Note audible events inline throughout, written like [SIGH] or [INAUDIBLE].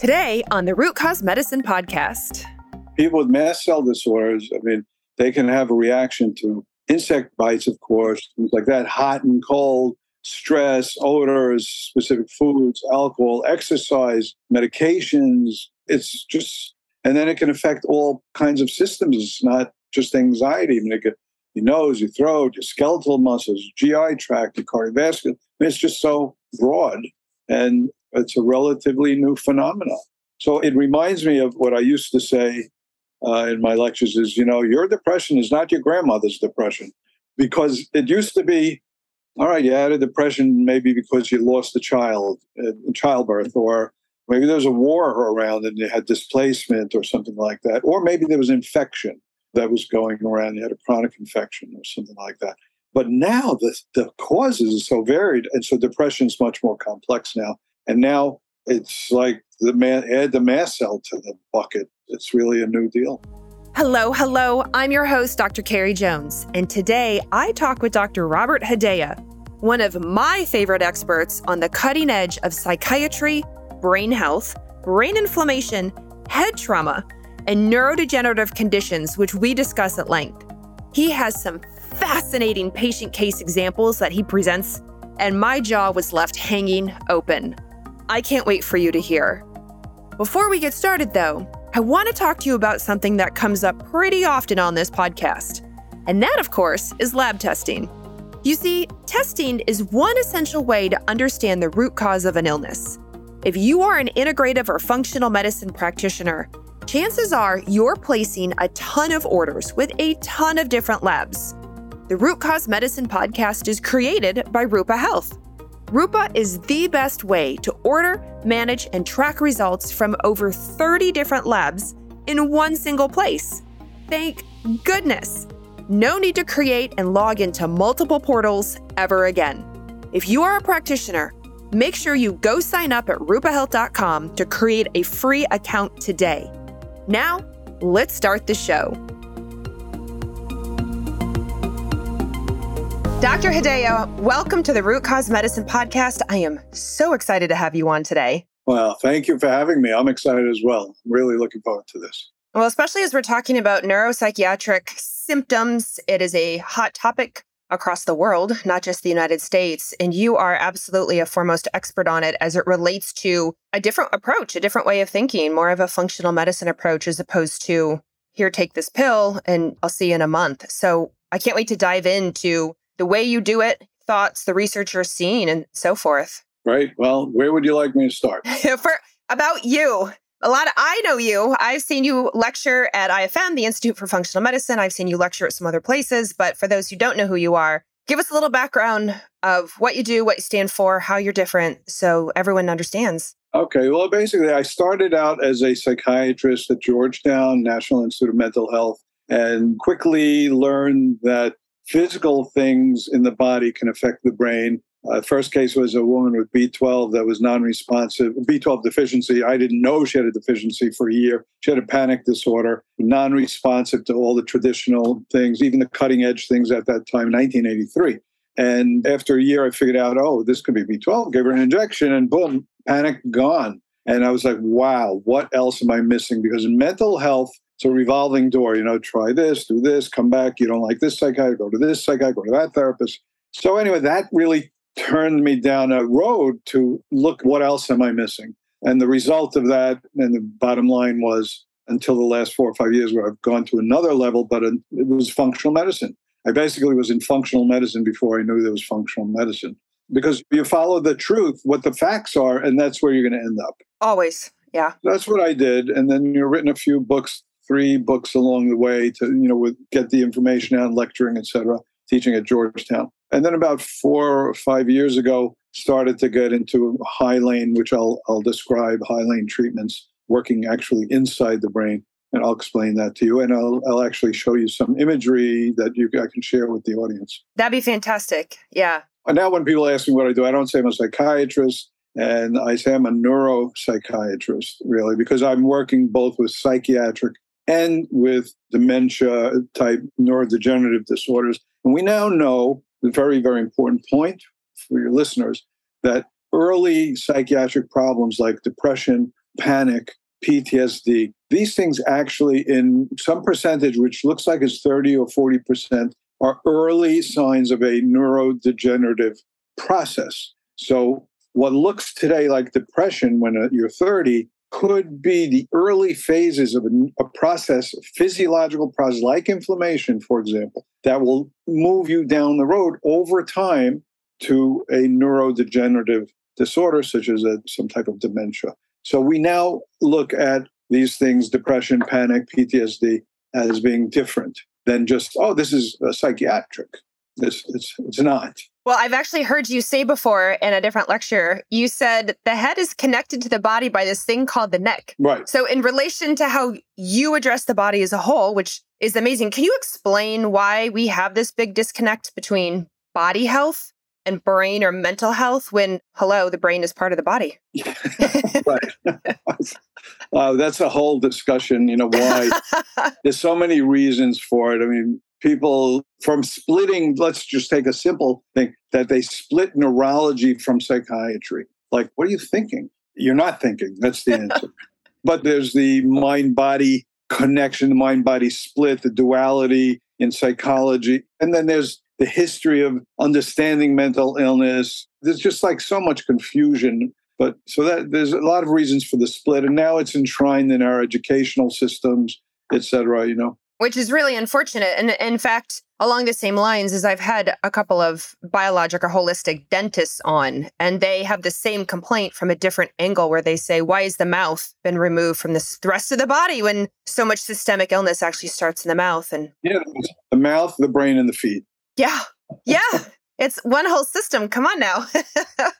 Today on the Root Cause Medicine podcast. People with mast cell disorders, I mean, they can have a reaction to insect bites, of course, things like that, hot and cold, stress, odors, specific foods, alcohol, exercise, medications. It's just, and then it can affect all kinds of systems. It's not just anxiety. I mean, it can, your nose, your throat, your skeletal muscles, GI tract, your cardiovascular. I mean, it's just so broad. And it's a relatively new phenomenon. So it reminds me of what I used to say uh, in my lectures is, you know, your depression is not your grandmother's depression because it used to be, all right, you had a depression maybe because you lost a child in childbirth or maybe there was a war around and you had displacement or something like that. Or maybe there was infection that was going around. You had a chronic infection or something like that. But now the, the causes are so varied. And so depression is much more complex now. And now it's like the man add the mast cell to the bucket. It's really a new deal. Hello, hello. I'm your host, Dr. Carrie Jones, and today I talk with Dr. Robert Hedaya, one of my favorite experts on the cutting edge of psychiatry, brain health, brain inflammation, head trauma, and neurodegenerative conditions, which we discuss at length. He has some fascinating patient case examples that he presents, and my jaw was left hanging open. I can't wait for you to hear. Before we get started, though, I want to talk to you about something that comes up pretty often on this podcast. And that, of course, is lab testing. You see, testing is one essential way to understand the root cause of an illness. If you are an integrative or functional medicine practitioner, chances are you're placing a ton of orders with a ton of different labs. The Root Cause Medicine podcast is created by Rupa Health. Rupa is the best way to order, manage, and track results from over 30 different labs in one single place. Thank goodness! No need to create and log into multiple portals ever again. If you are a practitioner, make sure you go sign up at rupahealth.com to create a free account today. Now, let's start the show. Dr. Hedaya, welcome to the Root Cause Medicine podcast. I am so excited to have you on today. Well, thank you for having me. I'm excited as well. I'm really looking forward to this. Well, especially as we're talking about neuropsychiatric symptoms, it is a hot topic across the world, not just the United States. And you are absolutely a foremost expert on it as it relates to a different approach, a different way of thinking, more of a functional medicine approach as opposed to here, take this pill and I'll see you in a month. So I can't wait to dive into the way you do it, thoughts, the research you're seeing, and so forth. Right. Well, where would you like me to start? [LAUGHS] For about you. A lot of I know you. I've seen you lecture at IFM, the Institute for Functional Medicine. I've seen you lecture at some other places, but for those who don't know who you are, give us a little background of what you do, what you stand for, how you're different, so everyone understands. Okay, well, basically, I started out as a psychiatrist at Georgetown National Institute of Mental Health and quickly learned that physical things in the body can affect the brain. Uh, first case was a woman with B12 that was non-responsive, B12 deficiency. I didn't know she had a deficiency for a year. She had a panic disorder, non-responsive to all the traditional things, even the cutting edge things at that time, 1983. And after a year, I figured out, oh, this could be B12. Gave her an injection, and boom, panic gone. And I was like, wow, what else am I missing? Because mental health, it's a revolving door. You know, try this, do this, come back. You don't like this psychiatrist, go to this psychiatrist, go to that therapist. So anyway, that really turned me down a road to look what else am I missing. And the result of that, and the bottom line was until the last four or five years, where I've gone to another level, but it was functional medicine. I basically was in functional medicine before I knew there was functional medicine because you follow the truth, what the facts are, and that's where you're going to end up. Always. Yeah. That's what I did. And then you've written a few books three books along the way to you know with, get the information out, lecturing, etc. Teaching at Georgetown, and then about four or five years ago, started to get into Hylane, which I'll I'll describe Hylane treatments, working actually inside the brain, and I'll explain that to you, and I'll I'll actually show you some imagery that you I can share with the audience. That'd be fantastic. Yeah. And now when people ask me what I do, I don't say I'm a psychiatrist. And I say I'm a neuropsychiatrist, really, because I'm working both with psychiatric and with dementia type neurodegenerative disorders. And we now know the very, very important point for your listeners that early psychiatric problems like depression panic, PTSD. These things actually, in some percentage, which looks like it's 30 or 40%, are early signs of a neurodegenerative process. So, what looks today like depression when uh, you're 30 could be the early phases of a, a process, a physiological process like inflammation, for example, that will move you down the road over time to a neurodegenerative disorder, such as a, some type of dementia. So we now look at these things, depression, panic, PTSD, as being different than just, oh, this is a psychiatric. It's, it's, it's not. Well, I've actually heard you say before in a different lecture, you said the head is connected to the body by this thing called the neck. Right. So, in relation to how you address the body as a whole, which is amazing, can you explain why we have this big disconnect between body health and brain or mental health when, hello, the brain is part of the body? [LAUGHS] right. [LAUGHS] uh, that's a whole discussion, you know, why [LAUGHS] there's so many reasons for it. I mean, people from splitting, let's just take a simple thing that they split neurology from psychiatry. Like, what are you thinking? You're not thinking. That's the answer. [LAUGHS] but there's the mind body connection, the mind body split, the duality in psychology. And then there's the history of understanding mental illness. There's just like so much confusion. But so that there's a lot of reasons for the split. And now it's enshrined in our educational systems, et cetera, you know which is really unfortunate. And in fact, along the same lines as I've had a couple of biologic or holistic dentists on, and they have the same complaint from a different angle where they say, why has the mouth been removed from the rest of the body when so much systemic illness actually starts in the mouth? And yeah, the mouth, the brain, and the feet. Yeah. Yeah. it's one whole system. Come on now. [LAUGHS]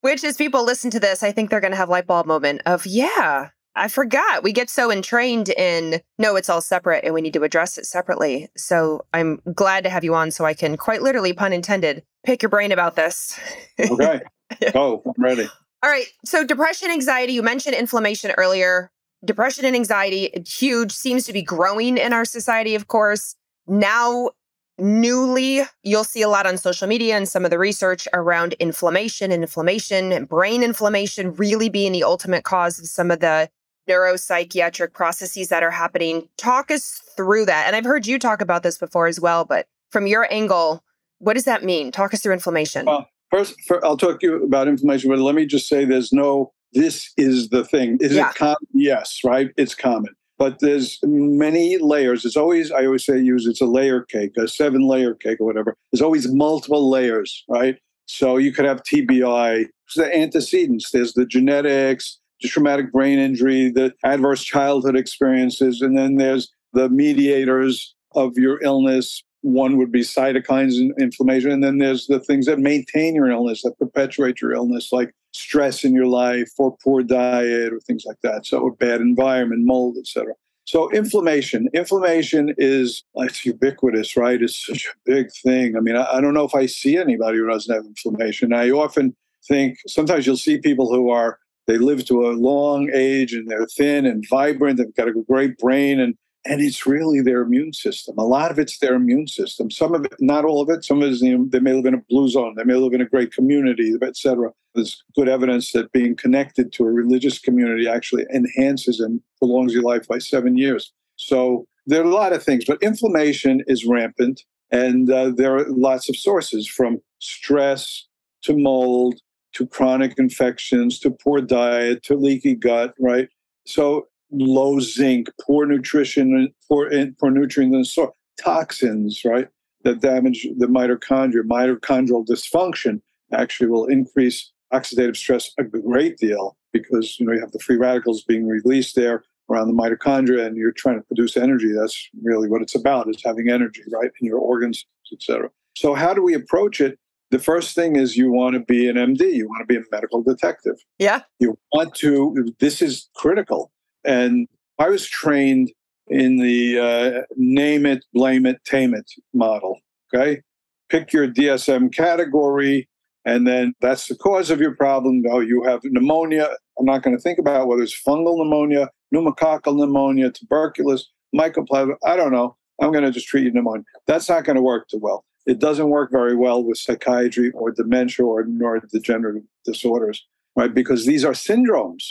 Which, is people listen to this, I think they're going to have light bulb moment of, yeah, I forgot. We get so entrained in no, it's all separate and we need to address it separately. So I'm glad to have you on so I can quite literally, pun intended, pick your brain about this. okay. Go. [LAUGHS] Oh, I'm ready. All right. So depression, anxiety, you mentioned inflammation earlier. Depression and anxiety, huge, seems to be growing in our society, of course. Now, newly, you'll see a lot on social media and some of the research around inflammation and inflammation and brain inflammation really being the ultimate cause of some of the neuropsychiatric processes that are happening. Talk us through that. And I've heard you talk about this before as well, but from your angle, what does that mean? Talk us through inflammation. Well, first, for, I'll talk to you about inflammation, but let me just say there's no, this is the thing. Is yeah. it common? Yes, right? It's common. But there's many layers. It's always, I always say, use it's a layer cake, a seven layer cake or whatever. There's always multiple layers, right? So you could have TBI, the antecedents, there's the genetics, traumatic brain injury, the adverse childhood experiences, and then there's the mediators of your illness. One would be cytokines and inflammation, and then there's the things that maintain your illness, that perpetuate your illness, like stress in your life or poor diet or things like that. So, a bad environment, mold, etc. So, inflammation. Inflammation is it's ubiquitous, right? It's such a big thing. I mean, I, I don't know if I see anybody who doesn't have inflammation. I often think sometimes you'll see people who are they live to a long age and they're thin and vibrant. They've got a great brain and and it's really their immune system. A lot of it's their immune system. Some of it, not all of it. Some of it is they may live in a blue zone. They may live in a great community, etc. There's good evidence that being connected to a religious community actually enhances and prolongs your life by seven years. So there are a lot of things, but inflammation is rampant, and uh, there are lots of sources from stress to mold to chronic infections, to poor diet, to leaky gut, right? So low zinc, poor nutrition, poor, poor nutrients and so toxins, right? That damage the mitochondria. Mitochondrial dysfunction actually will increase oxidative stress a great deal because you know you have the free radicals being released there around the mitochondria and you're trying to produce energy. That's really what it's about is having energy, right? In your organs, etc. So how do we approach it? The first thing is you want to be an MD, you want to be a medical detective. Yeah. You want to, this is critical. And I was trained in the uh, name it, blame it, tame it model. Okay. Pick your DSM category, and then that's the cause of your problem. Oh, you have pneumonia. I'm not going to think about whether it's fungal pneumonia, pneumococcal pneumonia, tuberculosis, mycoplasma. I don't know. I'm going to just treat you pneumonia. That's not going to work too well. It doesn't work very well with psychiatry or dementia or neurodegenerative disorders, right? Because these are syndromes.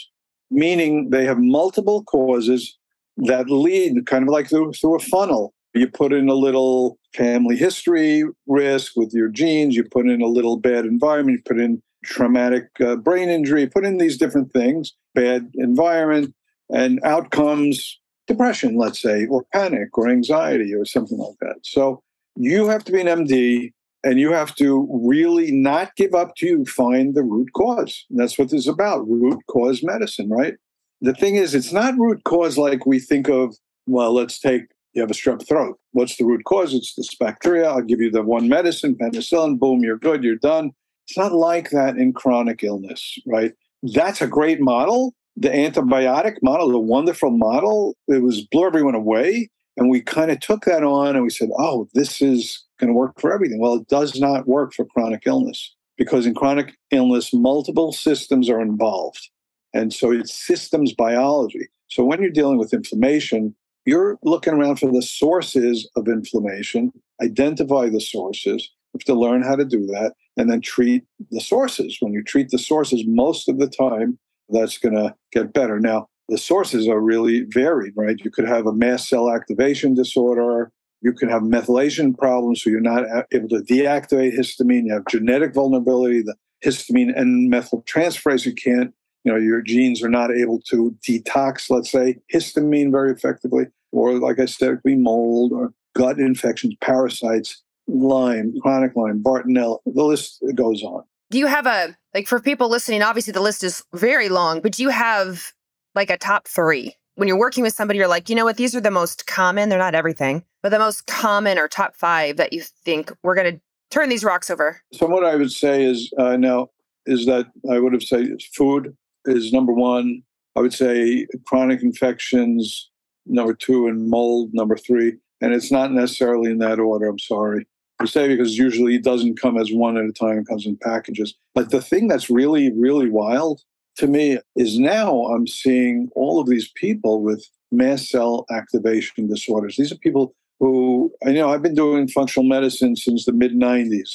meaning they have multiple causes that lead kind of like through, through a funnel. You put in a little family history risk with your genes, you put in a little bad environment, you put in traumatic uh, brain injury, put in these different things, bad environment, and outcomes depression, let's say, or panic or anxiety or something like that. So you have to be an MD and you have to really not give up to you find the root cause. And that's what this is about root cause medicine, right? The thing is, it's not root cause like we think of, well, let's take, you have a strep throat. What's the root cause? It's this bacteria. I'll give you the one medicine, penicillin, boom, you're good, you're done. It's not like that in chronic illness, right? That's a great model. The antibiotic model, the wonderful model, it was blew everyone away. And we kind of took that on and we said, oh, this is going to work for everything. Well, it does not work for chronic illness because in chronic illness, multiple systems are involved. And so it's systems biology. So when you're dealing with inflammation, you're looking around for the sources of inflammation, identify the sources. You have to learn how to do that and then treat the sources. When you treat the sources, most of the time, that's going to get better. Now, the sources are really varied, right? You could have a mast cell activation disorder. You could have methylation problems, so you're not able to deactivate histamine. You have genetic vulnerability, the histamine N-methyltransferase. You can't, you know, your genes are not able to detox, let's say, histamine very effectively. Or, like I said, it could be mold or gut infections, parasites, Lyme, chronic Lyme, Bartonella. The list goes on. Do you have a, like for people listening, obviously the list is very long, but do you have like a top three? When you're working with somebody, you're like, you know what, these are the most common, they're not everything, but the most common or top five that you think we're going to turn these rocks over? So, what I would say is uh, now, is that I would have said food is number one. I would say chronic infections, number two, and mold, number three. And it's not necessarily in that order. I'm sorry to say because usually it doesn't come as one at a time, it comes in packages. But the thing that's really, really wild to me is now I'm seeing all of these people with mast cell activation disorders. These are people who, you know, I've been doing functional medicine since the mid 90s,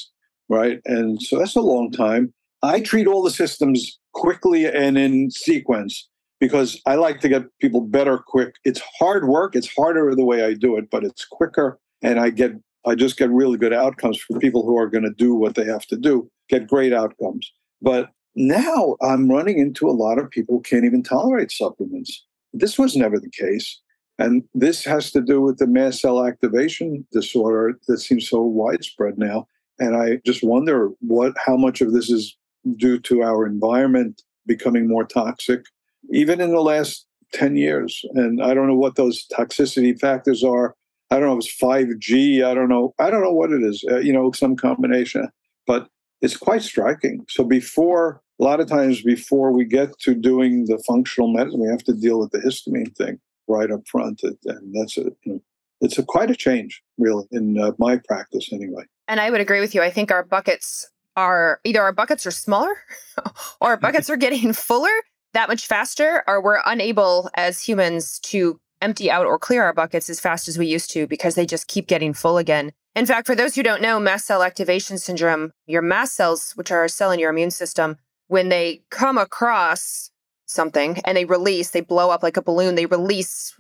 right? And so that's a long time. I treat all the systems quickly and in sequence because I like to get people better quick. It's hard work. It's harder the way I do it, but it's quicker. And I get, I just get really good outcomes for people who are going to do what they have to do, get great outcomes. But now I'm running into a lot of people who can't even tolerate supplements. This was never the case. And this has to do with the mast cell activation disorder that seems so widespread now. And I just wonder what how much of this is due to our environment becoming more toxic, even in the last 10 years. And I don't know what those toxicity factors are. I don't know if it's 5G. I don't know. I don't know what it is, uh, you know, some combination. But it's quite striking. So before a lot of times before we get to doing the functional medicine, we have to deal with the histamine thing right up front, and that's a you know, it's a quite a change, really, in uh, my practice anyway. And I would agree with you. I think our buckets are either our buckets are smaller, [LAUGHS] or our buckets are getting fuller that much faster, or we're unable as humans to empty out or clear our buckets as fast as we used to because they just keep getting full again. In fact, for those who don't know, mast cell activation syndrome, your mast cells, which are a cell in your immune system, when they come across something and they release, they blow up like a balloon, they release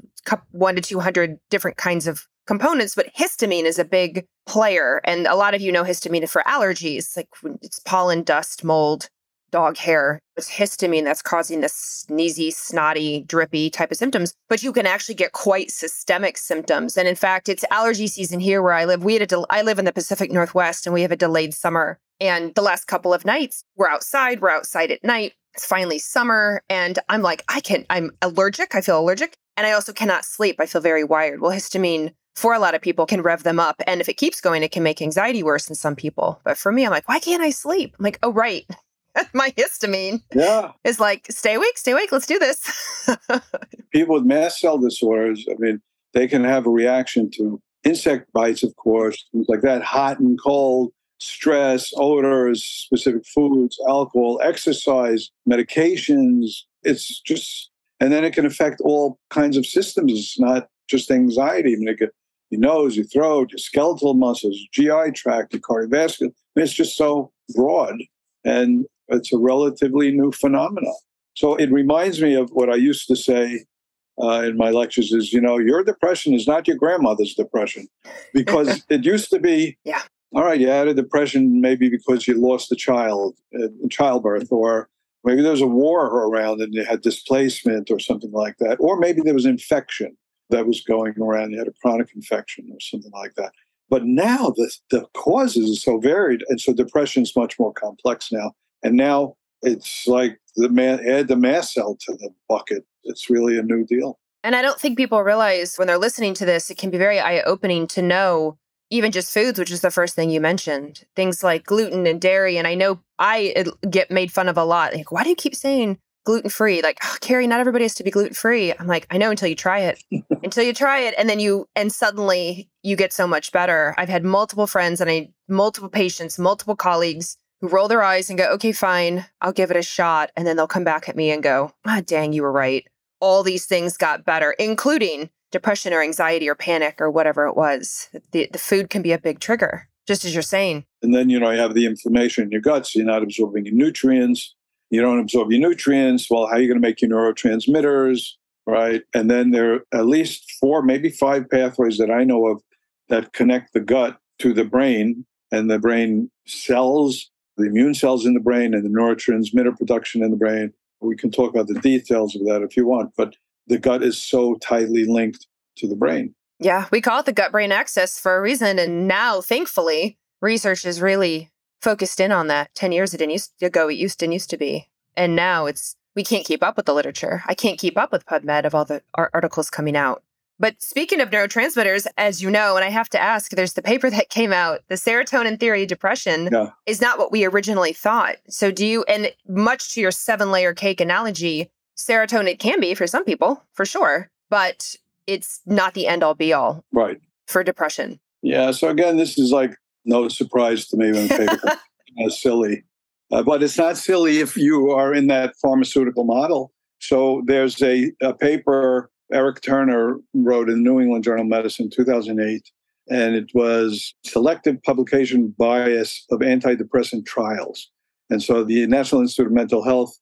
one to 200 different kinds of components, but histamine is a big player. And a lot of you know histamine for allergies, like it's pollen, dust, mold, dog hair. It's histamine that's causing the sneezy, snotty, drippy type of symptoms. But you can actually get quite systemic symptoms. And in fact, it's allergy season here where I live. We had a del- I live in the Pacific Northwest and we have a delayed summer. And the last couple of nights, we're outside, we're outside at night. It's finally summer. And I'm like, I can, I'm allergic. I feel allergic. And I also cannot sleep. I feel very wired. Well, histamine for a lot of people can rev them up. And if it keeps going, it can make anxiety worse in some people. But for me, I'm like, why can't I sleep? I'm like, oh, right. [LAUGHS] My histamine yeah. is like, stay awake, stay awake, let's do this. [LAUGHS] people with mast cell disorders, I mean, they can have a reaction to insect bites, of course, things like that, hot and cold, stress, odors, specific foods, alcohol, exercise, medications. It's just, and then it can affect all kinds of systems. It's not just anxiety. I mean, it could, your nose, your throat, your skeletal muscles, GI tract, your cardiovascular. I mean, it's just so broad, and it's a relatively new phenomenon. So it reminds me of what I used to say uh, in my lectures is, you know, your depression is not your grandmother's depression because [LAUGHS] it used to be, yeah. All right, you had a depression maybe because you lost a child in childbirth or maybe there was a war around and you had displacement or something like that. Or maybe there was infection that was going around. You had a chronic infection or something like that. But now the, the causes are so varied. And so depression is much more complex now. And now it's like the man add the mast cell to the bucket. It's really a new deal. And I don't think people realize when they're listening to this, it can be very eye opening to know even just foods, which is the first thing you mentioned, things like gluten and dairy. And I know I get made fun of a lot. Like, why do you keep saying gluten free? Like, oh, Carrie, not everybody has to be gluten free. I'm like, I know until you try it, [LAUGHS] until you try it. And then you, and suddenly you get so much better. I've had multiple friends and I, multiple patients, multiple colleagues who roll their eyes and go, okay, fine, I'll give it a shot. And then they'll come back at me and go, ah, dang, you were right. All these things got better, including depression or anxiety or panic or whatever it was. The, the food can be a big trigger, just as you're saying. And then, you know, you have the inflammation in your gut, so you're not absorbing your nutrients. You don't absorb your nutrients. Well, how are you going to make your neurotransmitters? Right. And then there are at least four, maybe five pathways that I know of that connect the gut to the brain and the brain cells the immune cells in the brain and the neurotransmitter production in the brain. We can talk about the details of that if you want, but the gut is so tightly linked to the brain. Yeah, we call it the gut brain axis for a reason. And now, thankfully, research is really focused in on that. 10 years ago, it used, didn't used to go, it used to used to be. And now it's, we can't keep up with the literature. I can't keep up with PubMed of all the articles coming out. But speaking of neurotransmitters, as you know, and I have to ask, there's the paper that came out, the serotonin theory of depression yeah. is not what we originally thought. So do you, and much to your seven layer cake analogy, serotonin it can be for some people, for sure, but it's not the end all be all. Right. For depression. Yeah. So again, this is like no surprise to me when paper is [LAUGHS] silly. Uh, but it's not silly if you are in that pharmaceutical model. So there's a, a paper Eric Turner wrote in New England Journal of Medicine 2008, and it was selective publication bias of antidepressant trials. And so the National Institute of Mental Health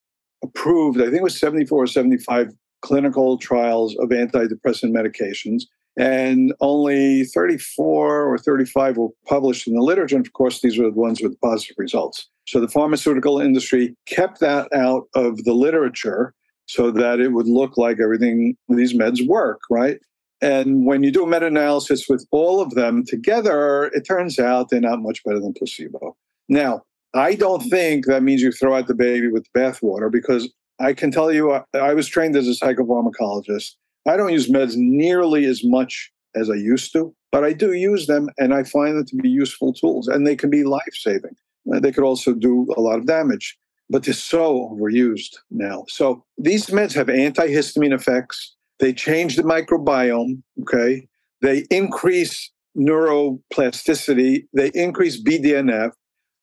approved, I think it was 74 or 75 clinical trials of antidepressant medications. And only 34 or 35 were published in the literature. And of course, these were the ones with positive results. So the pharmaceutical industry kept that out of the literature so that it would look like everything these meds work, right? And when you do a meta analysis with all of them together, it turns out they're not much better than placebo. Now, I don't think that means you throw out the baby with the bathwater because I can tell you, I, I was trained as a psychopharmacologist. I don't use meds nearly as much as I used to, but I do use them and I find them to be useful tools and they can be life saving. Uh, they could also do a lot of damage but they're so overused now. So these meds have antihistamine effects. They change the microbiome. Okay. They increase neuroplasticity. They increase BDNF.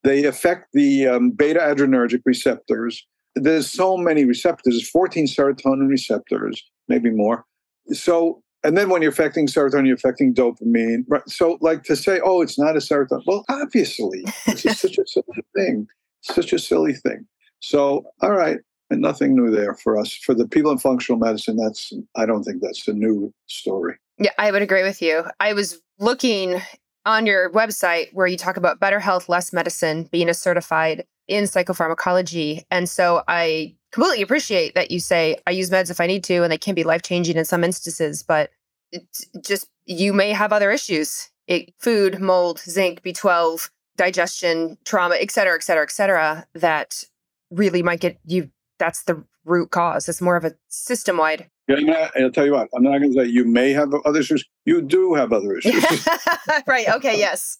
They affect the um, beta adrenergic receptors. There's so many receptors, 14 serotonin receptors, maybe more. So, and then when you're affecting serotonin, you're affecting dopamine. Right? So, like to say, oh, it's not a serotonin. Well, obviously, this is such a [LAUGHS] silly thing. Such a silly thing. So, all right, and nothing new there for us. For the people in functional medicine, that's I don't think that's a new story. Yeah, I would agree with you. I was looking on your website where you talk about better health, less medicine, being a certified in psychopharmacology. And so I completely appreciate that you say I use meds if I need to, and they can be life changing in some instances, but just you may have other issues. It, food, mold, zinc, B12, digestion, trauma, et cetera, et cetera, et cetera, that really might get you. That's the root cause. It's more of a system wide. Yeah, not, I'll tell you what. I'm not going to say you may have other issues. You do have other issues. [LAUGHS] right. Okay. Yes.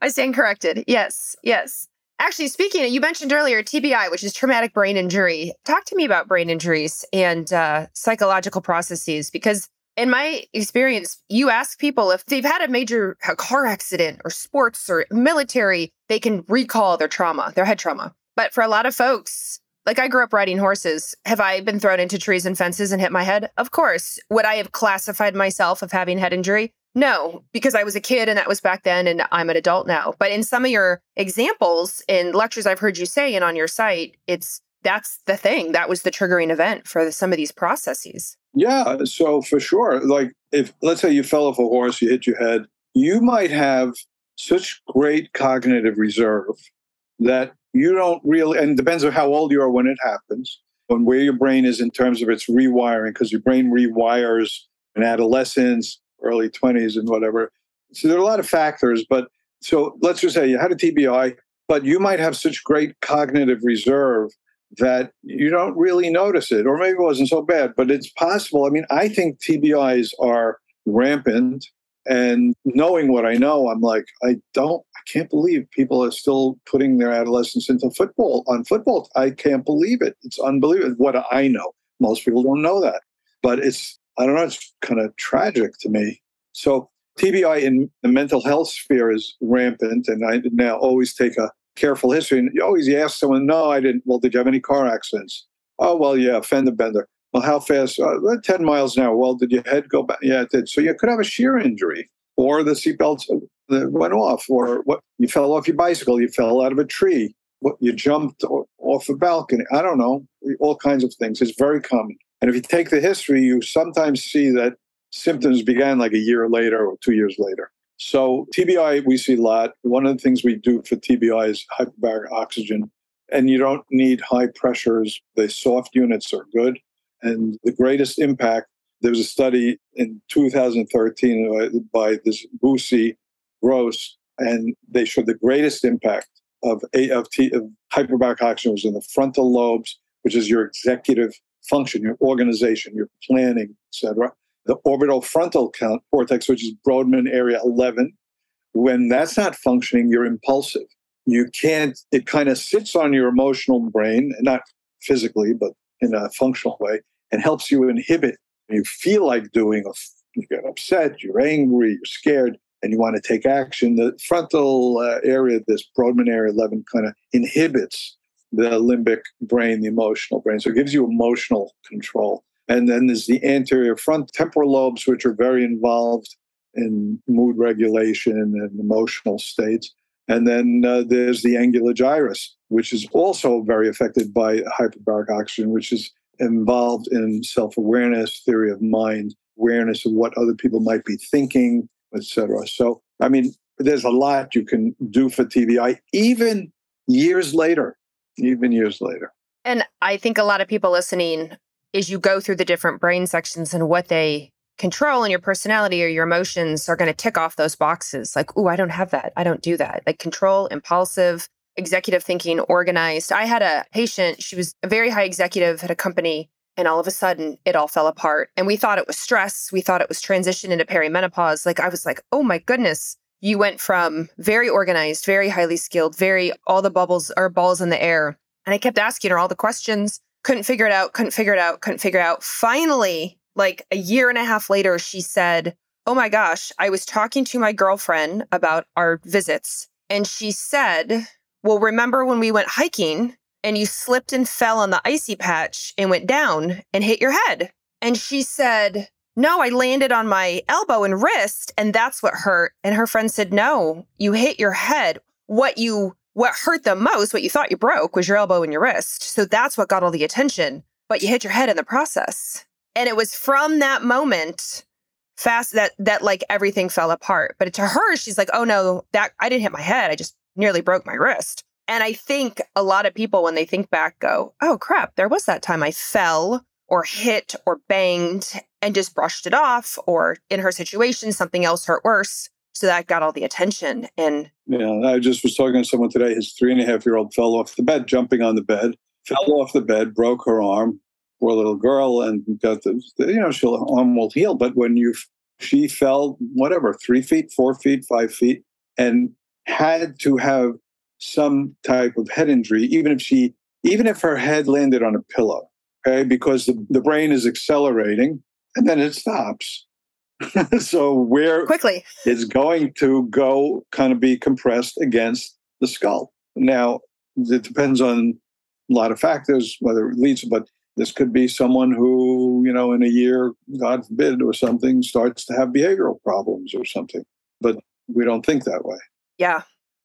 I stand corrected. Yes. Yes. Actually, speaking, of, you mentioned earlier TBI, which is traumatic brain injury. Talk to me about brain injuries and uh, psychological processes, because in my experience, you ask people if they've had a major car accident or sports or military, they can recall their trauma, their head trauma. But for a lot of folks, like I grew up riding horses. Have I been thrown into trees and fences and hit my head? Of course. Would I have classified myself of having head injury? No, because I was a kid and that was back then and I'm an adult now. But in some of your examples in lectures I've heard you say and on your site, it's that's the thing. That was the triggering event for some of these processes. Yeah. So for sure, like if let's say you fell off a horse, you hit your head, you might have such great cognitive reserve that you don't really, and depends on how old you are when it happens, and where your brain is in terms of its rewiring, because your brain rewires in adolescence, early 20s, and whatever. So there are a lot of factors, but so let's just say you had a TBI, but you might have such great cognitive reserve that you don't really notice it, or maybe it wasn't so bad, but it's possible. I mean, I think TBIs are rampant and knowing what I know, I'm like, I don't, I can't believe people are still putting their adolescence into football on football. I can't believe it. It's unbelievable. What I know, most people don't know that, but it's, I don't know, it's kind of tragic to me. So TBI in the mental health sphere is rampant, and I now always take a careful history. And you always ask someone, "No, I didn't." Well, did you have any car accidents? Oh, well, yeah, fender bender. Well, how fast? Uh, 10 miles an hour. Well, did your head go back? Yeah, it did. So you could have a shear injury, or the seatbelt went off, or what? You fell off your bicycle. You fell out of a tree. What? You jumped off a balcony. I don't know. All kinds of things. It's very common. And if you take the history, you sometimes see that symptoms began like a year later or two years later. So TBI, we see a lot. One of the things we do for TBI is hyperbaric oxygen. And you don't need high pressures. The soft units are good. And the greatest impact, there was a study in 2013 by this Busi Gross, and they showed the greatest impact of, of, T, of hyperbaric oxygen was in the frontal lobes, which is your executive function, your organization, your planning, etc. The orbital frontal cortex, which is Brodmann area 11. When that's not functioning, you're impulsive. You can't, it kind of sits on your emotional brain, not physically, but in a functional way and helps you inhibit. You feel like doing, you get upset, you're angry, you're scared, and you want to take action. The frontal uh, area, this Brodmann area 11, kind of inhibits the limbic brain, the emotional brain. So it gives you emotional control. And then there's the anterior front temporal lobes, which are very involved in mood regulation and emotional states. And then uh, there's the angular gyrus, which is also very affected by hyperbaric oxygen, which is involved in self-awareness, theory of mind, awareness of what other people might be thinking, etc. So, I mean, there's a lot you can do for TBI, even years later, even years later. And I think a lot of people listening, as you go through the different brain sections and what they control and your personality or your emotions are going to tick off those boxes. Like, oh, I don't have that. I don't do that. Like control, impulsive, executive thinking, organized. I had a patient, she was a very high executive at a company, and all of a sudden it all fell apart. And we thought it was stress. We thought it was transition into perimenopause. Like, I was like, oh my goodness. You went from very organized, very highly skilled, very all the bubbles or balls in the air. And I kept asking her all the questions, couldn't figure it out, couldn't figure it out, couldn't figure it out. Finally, like a year and a half later, she said, Oh my gosh, I was talking to my girlfriend about our visits, and she said, well, remember when we went hiking and you slipped and fell on the icy patch and went down and hit your head? And she said, No, I landed on my elbow and wrist, and that's what hurt. And her friend said, No, you hit your head. What you what hurt the most, what you thought you broke, was your elbow and your wrist. So that's what got all the attention. But you hit your head in the process. And it was from that moment fast that that like everything fell apart. But to her, she's like, oh no, that I didn't hit my head. I just nearly broke my wrist. And I think a lot of people, when they think back, go, oh crap, there was that time I fell or hit or banged and just brushed it off. Or in her situation, something else hurt worse. So that got all the attention. And yeah, I just was talking to someone today. His three and a half year old fell off the bed, jumping on the bed, fell oh. off the bed, broke her arm. Poor little girl, and got the, you know, she'll arm will heal. But when you, she fell, whatever, three feet, four feet, five feet, and had to have some type of head injury, even if she, even if her head landed on a pillow, okay, because the, the brain is accelerating and then it stops. [LAUGHS] so where quickly it's going to go kind of be compressed against the skull. Now, it depends on a lot of factors, whether it leads, but this could be someone who, you know, in a year, God forbid, or something, starts to have behavioral problems or something. But we don't think that way. Yeah.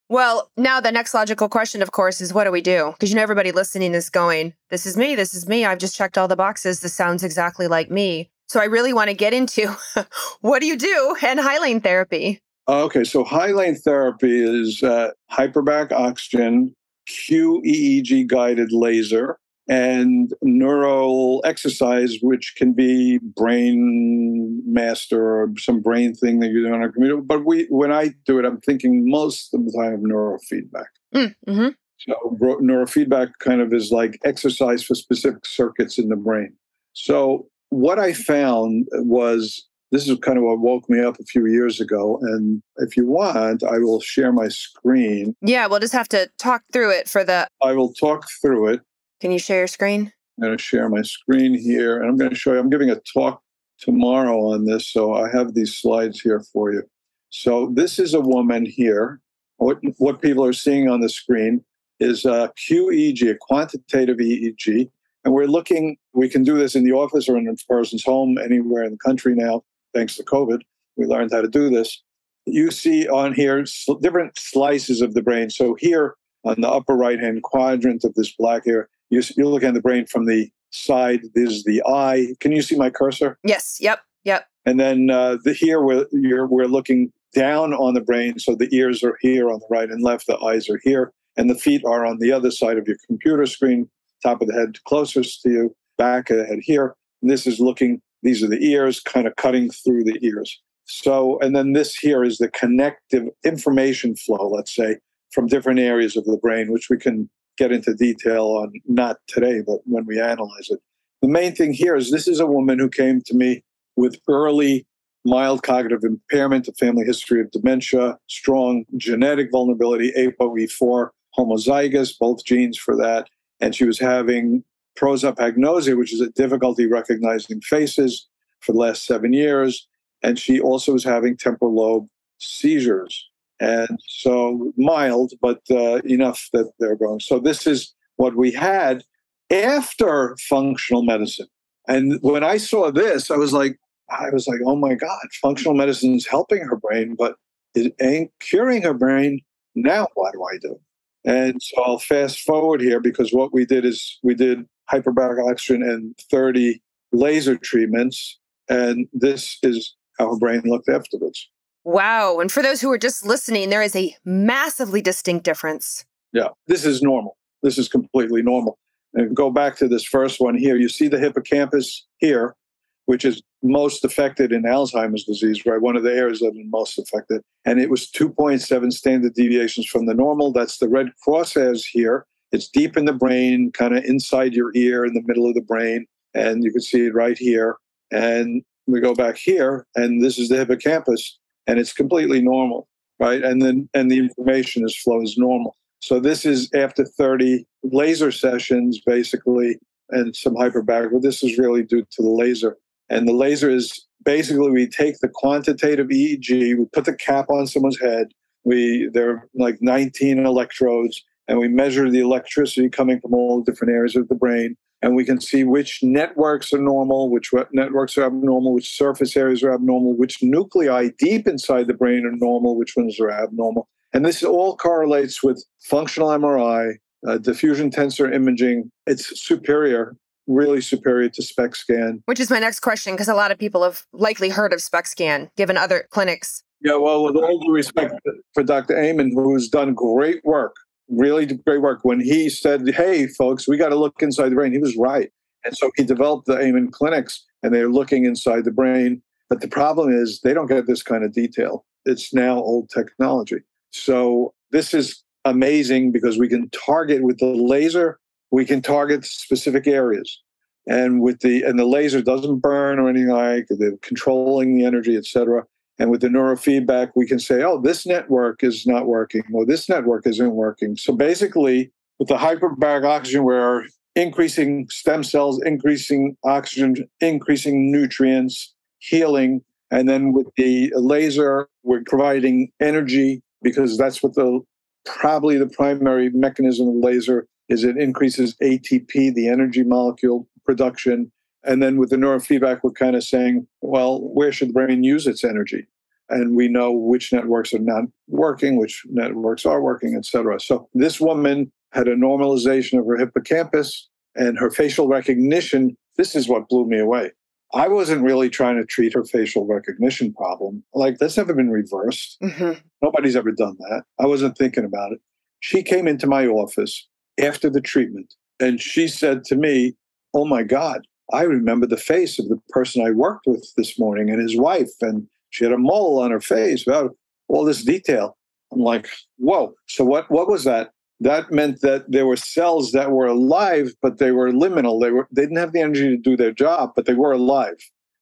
Well, now the next logical question, of course, is what do we do? Because you know, everybody listening is going, This is me. This is me. I've just checked all the boxes. This sounds exactly like me. So I really want to get into [LAUGHS] what do you do and Hylane therapy? Okay, so Hylane therapy is uh, hyperbaric oxygen, QEEG guided laser, and neural exercise, which can be BrainMaster or some brain thing that you do on a computer. But we, when I do it, I'm thinking most of the time of neurofeedback. Mm, mm-hmm. So neurofeedback kind of is like exercise for specific circuits in the brain. So what I found was this is kind of what woke me up a few years ago. And if you want, I will share my screen. Yeah, we'll just have to talk through it for the. I will talk through it. Can you share your screen? I'm going to share my screen here and I'm going to show you. I'm giving a talk tomorrow on this. So I have these slides here for you. So this is a woman here. What, what people are seeing on the screen is uh, a QEEG, a quantitative EEG. And we're looking, we can do this in the office or in a person's home anywhere in the country now, thanks to COVID. We learned how to do this. You see on here different slices of the brain. So here on the upper right hand quadrant of this black here, you, you're looking at the brain from the side. This is the eye. Can you see my cursor? Yes. Yep. Yep. And then uh, the here we're we're looking down on the brain, so the ears are here on the right and left, the eyes are here, and the feet are on the other side of your computer screen. Top of the head closest to you, back of the head here. And this is looking. These are the ears, kind of cutting through the ears. So, and then this here is the connective information flow. Let's say from different areas of the brain, which we can get into detail on not today, but when we analyze it. The main thing here is this is a woman who came to me with early mild cognitive impairment, a family history of dementia, strong genetic vulnerability, ApoE4 homozygous, both genes for that. And she was having prosopagnosia, which is a difficulty recognizing faces for the last seven years. And she also was having temporal lobe seizures. And so mild, but uh, enough that they're going. So this is what we had after functional medicine. And when I saw this, I was like, I was like, oh my God, functional medicine is helping her brain, but it ain't curing her brain. Now what do I do? And so I'll fast forward here because what we did is we did hyperbaric oxygen and 30 laser treatments. And this is how her brain looked afterwards. Wow. And for those who are just listening, there is a massively distinct difference. Yeah, this is normal. This is completely normal. And go back to this first one here. You see the hippocampus here, which is most affected in Alzheimer's disease, right? One of the areas that are most affected. And it was 2.7 standard deviations from the normal. That's the red crosshairs here. It's deep in the brain, kind of inside your ear, in the middle of the brain. And you can see it right here. And we go back here, and this is the hippocampus and it's completely normal, right? And then and the information is flows normal. So this is after 30 laser sessions, basically, and some hyperbaric. But this is really due to the laser. And the laser is basically we take the quantitative EEG, we put the cap on someone's head. We there are like 19 electrodes, and we measure the electricity coming from all different areas of the brain and we can see which networks are normal, which networks are abnormal, which surface areas are abnormal, which nuclei deep inside the brain are normal, which ones are abnormal. And this all correlates with functional MRI, uh, diffusion tensor imaging. It's superior, really superior to SPECT scan. Which is my next question, because a lot of people have likely heard of SPECT scan, given other clinics. Yeah, well, with all due respect for Dr. Amen, who's done great work really great work. When he said, "Hey, folks, we got to look inside the brain," he was right, and so he developed the Amen clinics, and they're looking inside the brain. But the problem is they don't get this kind of detail. It's now old technology. So this is amazing because we can target with the laser. We can target specific areas, and with the and the laser doesn't burn or anything like. They're controlling the energy, etc. And with the neurofeedback, we can say, oh, this network is not working, or this network isn't working. So basically, with the hyperbaric oxygen, we're increasing stem cells, increasing oxygen, increasing nutrients, healing. And then with the laser, we're providing energy because that's what the probably the primary mechanism of laser is it increases ATP, the energy molecule production, and then with the neurofeedback, we're kind of saying, well, where should the brain use its energy? and we know which networks are not working, which networks are working, et cetera. So this woman had a normalization of her hippocampus and her facial recognition. This is what blew me away. I wasn't really trying to treat her facial recognition problem. Like, that's never been reversed. Mm-hmm. Nobody's ever done that. I wasn't thinking about it. She came into my office after the treatment and she said to me, Oh my God, I remember the face of the person I worked with this morning and his wife. And she had a mole on her face about all this detail. I'm like, whoa. So what what was that? That meant that there were cells that were alive, but they were liminal. They were they didn't have the energy to do their job, but they were alive.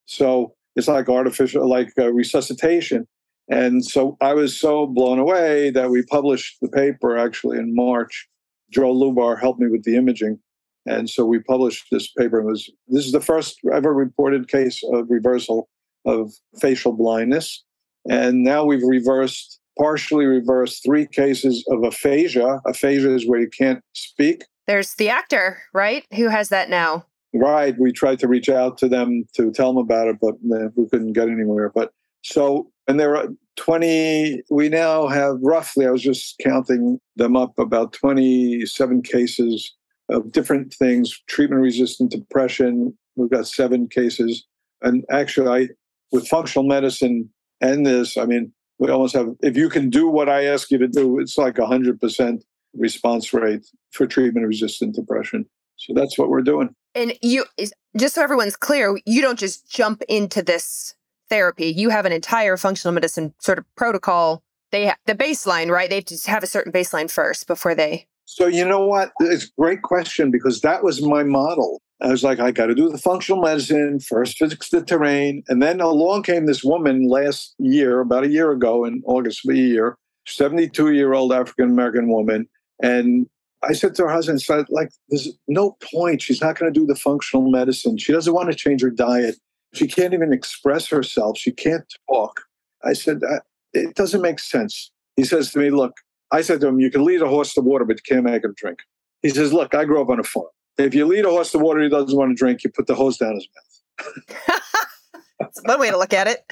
So it's like artificial, like uh, resuscitation. And so I was so blown away that we published the paper actually in March. Joel Lubar helped me with the imaging. And so we published this paper. It was this is the first ever reported case of reversal of facial blindness. And now we've reversed, partially reversed three cases of aphasia. Aphasia is where you can't speak. There's the actor, right? Who has that now? Right. We tried to reach out to them to tell them about it, but uh, we couldn't get anywhere. But so, and there are 20, we now have roughly, I was just counting them up, about 27 cases of different things treatment resistant depression. We've got seven cases. And actually, I with functional medicine and this, I mean, we almost have, if you can do what I ask you to do, it's like a 100% response rate for treatment resistant depression. So that's what we're doing. And you, just so everyone's clear, you don't just jump into this therapy. You have an entire functional medicine sort of protocol. They have the baseline, right? They have to have a certain baseline first before they. So you know what? It's a great question because that was my model. I was like, I got to do the functional medicine first, fix the terrain. And then along came this woman last year, about a year ago in August of the year, 72 year old African American woman. And I said to her husband, said, like, there's no point. She's not going to do the functional medicine. She doesn't want to change her diet. She can't even express herself. She can't talk. I said, it doesn't make sense. He says to me, look, I said to him, you can lead a horse to water, but you can't make him drink. He says, look, I grew up on a farm. If you lead a horse to water he doesn't want to drink, you put the hose down his mouth. That's one way to look at it.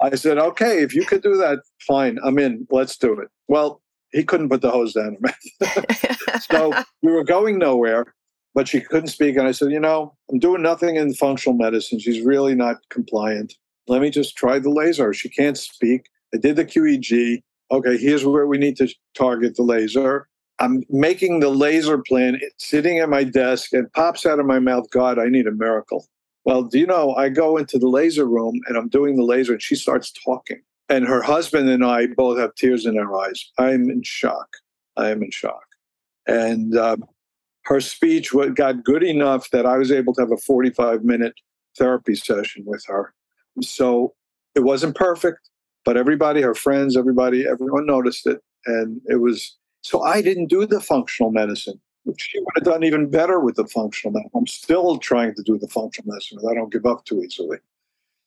I said, okay, if you could do that, fine, I'm in. Let's do it. Well, he couldn't put the hose down her mouth. [LAUGHS] so we were going nowhere, but she couldn't speak. And I said, you know, I'm doing nothing in functional medicine. She's really not compliant. Let me just try the laser. She can't speak. I did the QEEG. Okay, here's where we need to target the laser. I'm making the laser plan, sitting at my desk, and pops out of my mouth, God, I need a miracle. Well, do you know, I go into the laser room and I'm doing the laser, and she starts talking. And her husband and I both have tears in our eyes. I'm in shock. I am in shock. And uh, her speech got good enough that I was able to have a 45 minute therapy session with her. So it wasn't perfect, but everybody, her friends, everybody, everyone noticed it. And it was so I didn't do the functional medicine, which she would have done even better with the functional medicine. I'm still trying to do the functional medicine. I don't give up too easily.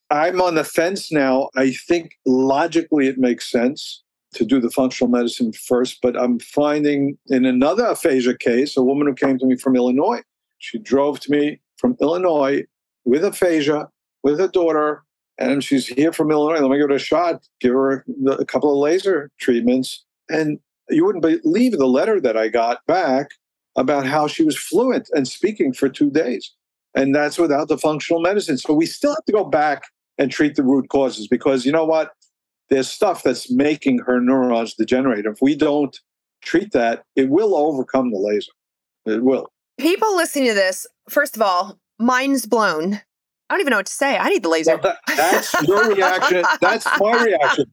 I'm on the fence now. I think logically it makes sense to do the functional medicine first, but I'm finding in another aphasia case, a woman who came to me from Illinois. She drove to me from Illinois with aphasia, with a daughter, and she's here from Illinois. Let me give her a shot, give her a couple of laser treatments. And you wouldn't believe the letter that I got back about how she was fluent and speaking for two days. And that's without the functional medicine. So we still have to go back and treat the root causes because you know what? There's stuff that's making her neurons degenerate. If we don't treat that, it will overcome the laser. It will. People listening to this, first of all, mind's blown. I don't even know what to say. I need the laser. That, that's your [LAUGHS] reaction. That's my reaction.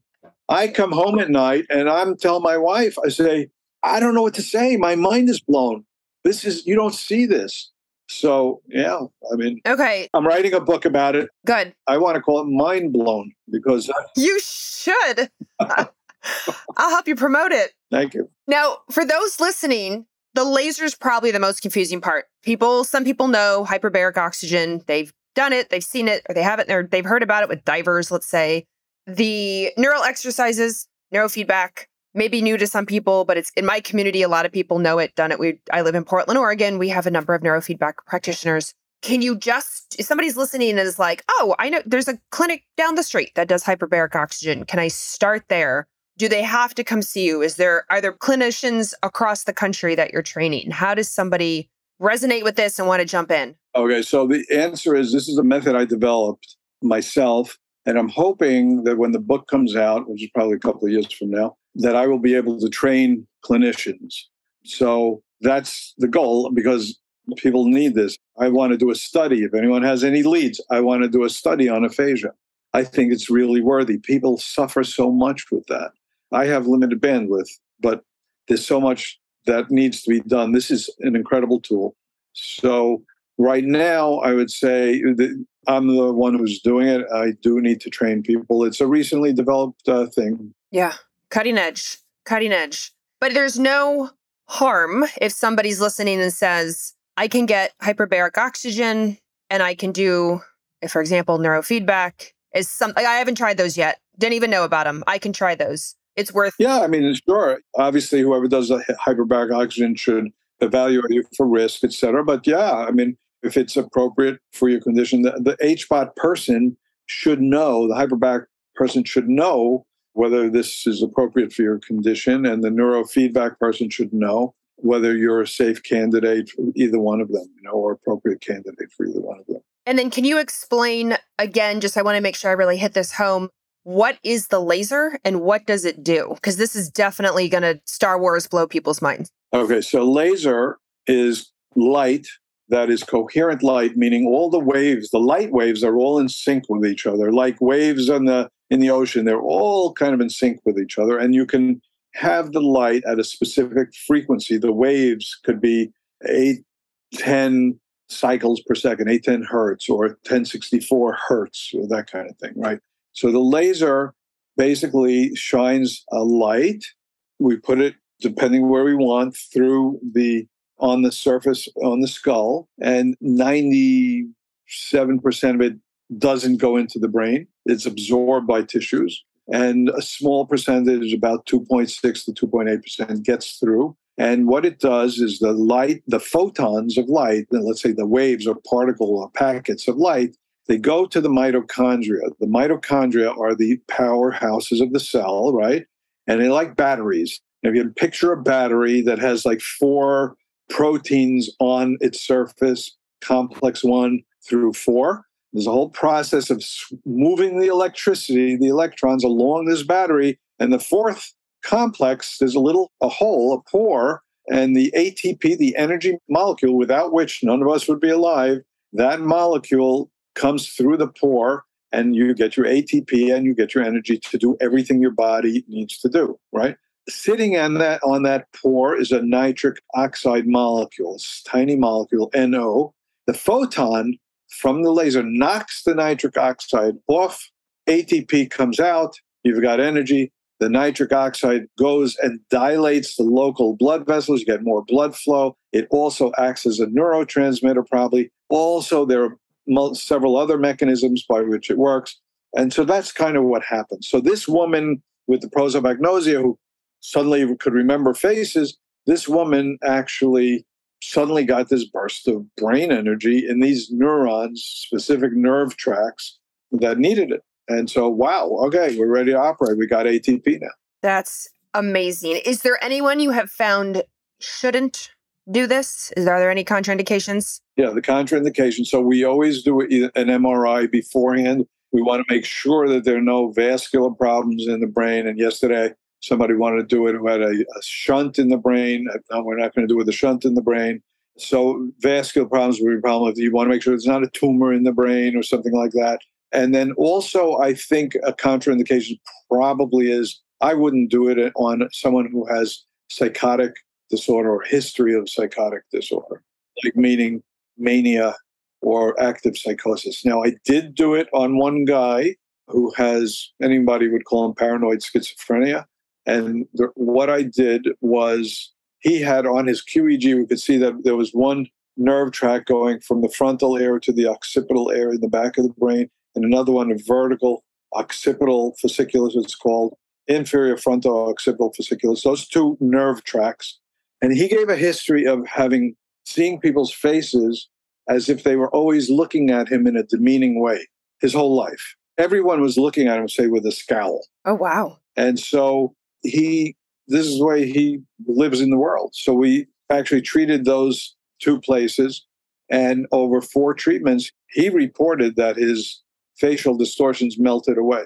I come home at night and I'm telling my wife, I say, I don't know what to say. My mind is blown. This is, you don't see this. So, yeah, I mean, okay. I'm writing a book about it. Good. I want to call it Mind Blown because you should. [LAUGHS] I'll help you promote it. Thank you. Now, for those listening, the laser is probably the most confusing part. People, some people know hyperbaric oxygen. They've done it, they've seen it, or they haven't, or they've heard about it with divers, let's say. The neural exercises, neurofeedback, may be new to some people, but it's in my community. A lot of people know it, done it. We, I live in Portland, Oregon. We have a number of neurofeedback practitioners. can you just, if somebody's listening and is like, oh, I know there's a clinic down the street that does hyperbaric oxygen. Can I start there? Do they have to come see you? Is there, are there clinicians across the country that you're training? How does somebody resonate with this and want to jump in? Okay, so the answer is this is a method I developed myself. And I'm hoping that when the book comes out, which is probably a couple of years from now, that I will be able to train clinicians. So that's the goal because people need this. I want to do a study. If anyone has any leads, I want to do a study on aphasia. I think it's really worthy. People suffer so much with that. I have limited bandwidth, but there's so much that needs to be done. This is an incredible tool. So, right now, I would say I'm the one who's doing it. I do need to train people. It's a recently developed uh, thing. Yeah, cutting edge, cutting edge. But there's no harm if somebody's listening and says, I can get hyperbaric oxygen and I can do, for example, neurofeedback. Is some I haven't tried those yet. Didn't even know about them. I can try those. It's worth. Yeah, I mean, sure. Obviously, whoever does the hyperbaric oxygen should evaluate you for risk, et cetera. But yeah, I mean, if it's appropriate for your condition, the, the HBOT person should know, the hyperbaric person should know whether this is appropriate for your condition, and the neurofeedback person should know whether you're a safe candidate for either one of them, you know, or appropriate candidate for either one of them. And then can you explain again, just I want to make sure I really hit this home. What is the laser and what does it do? Because this is definitely going to Star Wars blow people's minds. Okay, so laser is light that is coherent light, meaning all the waves, the light waves are all in sync with each other, like waves in the in the ocean. They're all kind of in sync with each other, and you can have the light at a specific frequency. The waves could be 8, 10 cycles per second, 8, 10 hertz, or 1064 hertz, or that kind of thing, right? So the laser basically shines a light. We put it, depending where we want, through the on the surface on the skull, and 97% of it doesn't go into the brain. It's absorbed by tissues and a small percentage, about 2.6 to 2.8%, gets through. And what it does is the light, the photons of light, let's say the waves or particle or packets of light, they go to the mitochondria. The mitochondria are the powerhouses of the cell, right? And they're like batteries. If you picture a battery that has like four proteins on its surface, complex one through four, there's a whole process of moving the electricity, the electrons along this battery. And the fourth complex, there's a little, a hole, a pore, and the ATP, the energy molecule, without which none of us would be alive, that molecule comes through the pore and you get your ATP and you get your energy to do everything your body needs to do, right? Sitting on that on that pore is a nitric oxide molecule, it's tiny molecule, NO. The photon from the laser knocks the nitric oxide off. ATP comes out. You've got energy. The nitric oxide goes and dilates the local blood vessels. You get more blood flow. It also acts as a neurotransmitter, probably. Also, there are several other mechanisms by which it works. And so that's kind of what happens. So, this woman with the prosopagnosia who suddenly could remember faces, this woman actually suddenly got this burst of brain energy in these neurons, specific nerve tracks that needed it. And so, wow, okay, we're ready to operate. We got ATP now. That's amazing. Is there anyone you have found shouldn't do this? Is there, are there any contraindications? Yeah, the contraindication. So we always do an MRI beforehand. We want to make sure that there are no vascular problems in the brain. And yesterday, Somebody wanted to do it who had a, a shunt in the brain. No, we're not going to do it with a shunt in the brain. So vascular problems would be a problem if you want to make sure there's not a tumor in the brain or something like that. And then also, I think a contraindication probably is I wouldn't do it on someone who has psychotic disorder or history of psychotic disorder, like meaning mania or active psychosis. Now, I did do it on one guy who has anybody would call him paranoid schizophrenia. And what I did was he had on his QEEG, we could see that there was one nerve track going from the frontal area to the occipital area in the back of the brain, and another one, a vertical occipital fasciculus, it's called, inferior frontal occipital fasciculus, those two nerve tracks. And he gave a history of having seeing people's faces as if they were always looking at him in a demeaning way his whole life. Everyone was looking at him, say, with a scowl. Oh, wow. And so he, this is the way he lives in the world. So we actually treated those two places. And over four treatments, he reported that his facial distortions melted away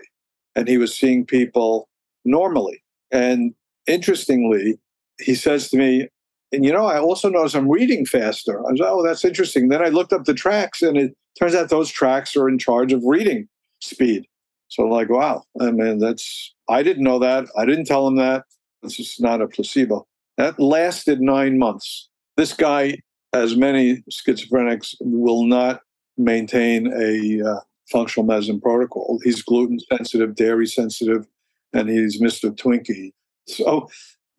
and he was seeing people normally. And interestingly, he says to me, and you know, I also notice I'm reading faster. I was, oh, that's interesting. Then I looked up the tracks, and it turns out those tracks are in charge of reading speed. So, I'm like, wow, I mean, that's, I didn't know that. I didn't tell him that. This is not a placebo. That lasted nine months. This guy, as many schizophrenics, will not maintain a uh, functional medicine protocol. He's gluten sensitive, dairy sensitive, and he's Mr. Twinkie. So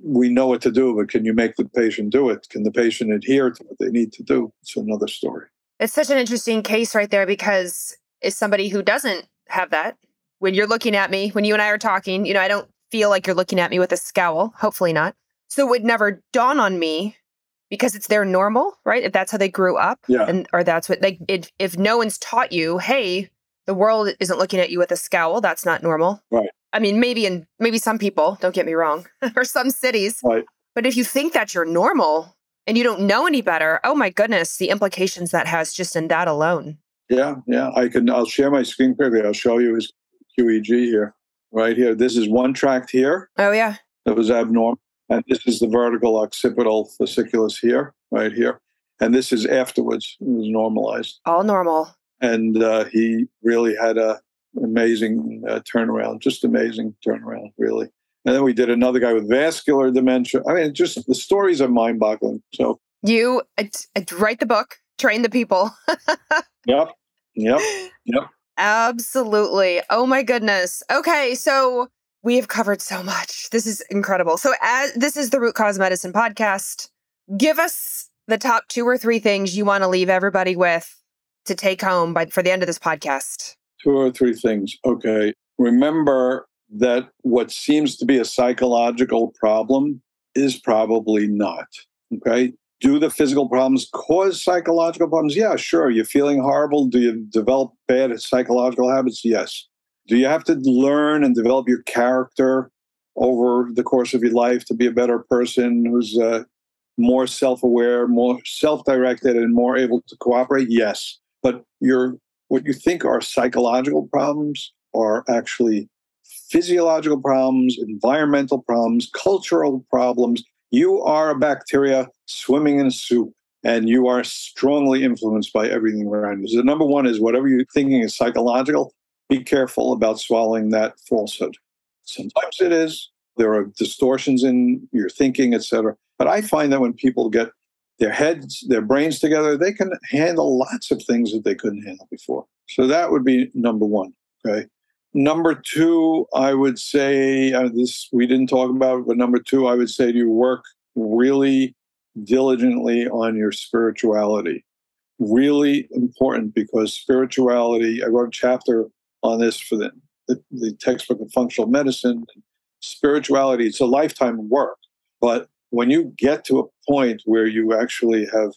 we know what to do, but can you make the patient do it? Can the patient adhere to what they need to do? It's another story. It's such an interesting case right there because as somebody who doesn't have that, when you're looking at me, when you and I are talking, you know, I don't feel like you're looking at me with a scowl, hopefully not. So it would never dawn on me because it's their normal, right? If that's how they grew up, yeah. and or that's what like if if no one's taught you, hey, the world isn't looking at you with a scowl, that's not normal. Right. I mean, maybe in maybe some people, don't get me wrong, [LAUGHS] or some cities. Right. But if you think that you're normal and you don't know any better, oh my goodness, the implications that has just in that alone. Yeah, yeah. I can I'll share my screen quickly. I'll show you his QEEG here. Right here. This is one tract here. Oh yeah. That was abnormal. And this is the vertical occipital fasciculus here, right here. And this is afterwards. It was normalized. All normal. And uh, he really had a amazing uh, turnaround, just amazing turnaround, really. And then we did another guy with vascular dementia. I mean, just the stories are mind boggling. So you write the book, train the people. [LAUGHS] yep. Yep. Yep. Absolutely. Oh my goodness. Okay. So we have covered so much. This is incredible. So as this is the Root Cause Medicine podcast, give us the top two or three things you want to leave everybody with to take home by for the end of this podcast. Two or three things. Okay. Remember that what seems to be a psychological problem is probably not. Okay. Do the physical problems cause psychological problems? Yeah, sure. You're feeling horrible. Do you develop bad psychological habits? Yes. Do you have to learn and develop your character over the course of your life to be a better person who's uh, more self aware, more self directed, and more able to cooperate? Yes. But your what you think are psychological problems are actually physiological problems, environmental problems, cultural problems. You are a bacteria swimming in a soup, and you are strongly influenced by everything around you. So, number one is whatever you're thinking is psychological, be careful about swallowing that falsehood. Sometimes it is. There are distortions in your thinking, etc. But I find that when people get their heads, their brains together, they can handle lots of things that they couldn't handle before. So that would be number one. Okay. Number two, I would say uh, this we didn't talk about, but number two, I would say you work really diligently on your spirituality. Really important because spirituality. I wrote a chapter on this for the, the, the textbook of functional medicine. Spirituality, it's a lifetime work. But when you get to a point where you actually have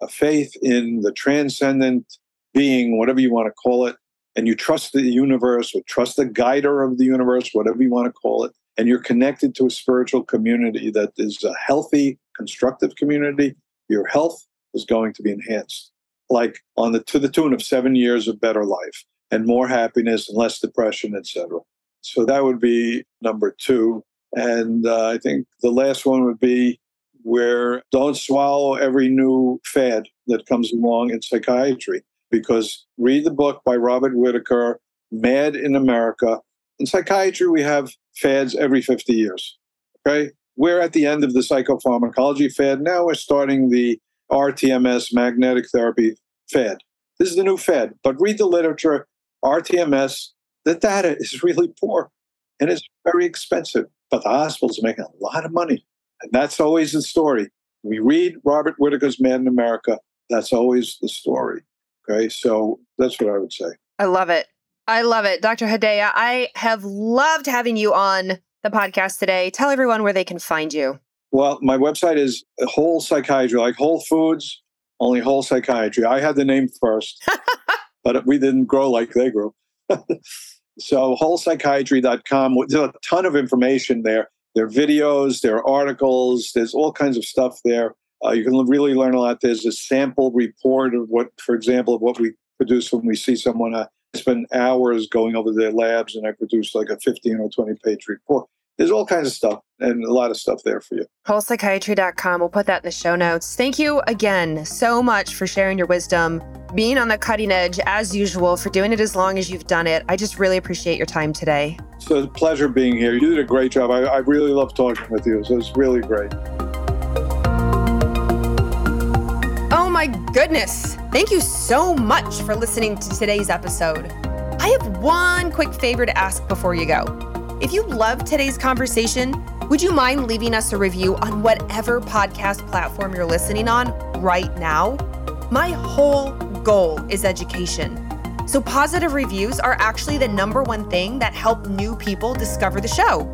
a faith in the transcendent being, whatever you want to call it, and you trust the universe or trust the guider of the universe, whatever you want to call it, and you're connected to a spiritual community that is a healthy, constructive community, your health is going to be enhanced. Like on the to the tune of seven years of better life and more happiness and less depression, etc. So that would be number two. And uh, I think the last one would be where don't swallow every new fad that comes along in psychiatry. Because read the book by Robert Whitaker, Mad in America. In psychiatry, we have fads every 50 years. Okay. We're at the end of the psychopharmacology fad. Now we're starting the RTMS magnetic therapy fad. This is the new fad. But read the literature RTMS, the data is [LAUGHS] really poor and it's very expensive, but the hospitals are making a lot of money. And that's always the story. We read Robert Whitaker's Mad in America, that's always the story. Okay, so that's what I would say. I love it. I love it. Dr. Hedaya, I have loved having you on the podcast today. Tell everyone where they can find you. Well, my website is whole psychiatry, like Whole Foods, only whole psychiatry. I had the name first, [LAUGHS] but we didn't grow like they grew. [LAUGHS] so wholepsychiatry.com, there's a ton of information there. There are videos, there are articles, there's all kinds of stuff there. Uh, you can really learn a lot. There's a sample report of what, for example, of what we produce when we see someone. Uh, spend hours going over their labs, and I produce like a 15 or 20 page report there's all kinds of stuff and a lot of stuff there for you. Wholepsychiatry.com. We'll put that in the show notes. Thank you again so much for sharing your wisdom, being on the cutting edge as usual, for doing it as long as you've done it. I just really appreciate your time today. It's a pleasure being here. You did a great job. I, I really love talking with you. So it's really great. Oh my goodness. Thank you so much for listening to today's episode. I have one quick favor to ask before you go. If you loved today's conversation, would you mind leaving us a review on whatever podcast platform you're listening on right now? My whole goal is education. So, positive reviews are actually the number one thing that help new people discover the show.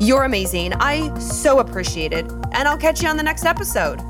You're amazing. I so appreciate it. And I'll catch you on the next episode.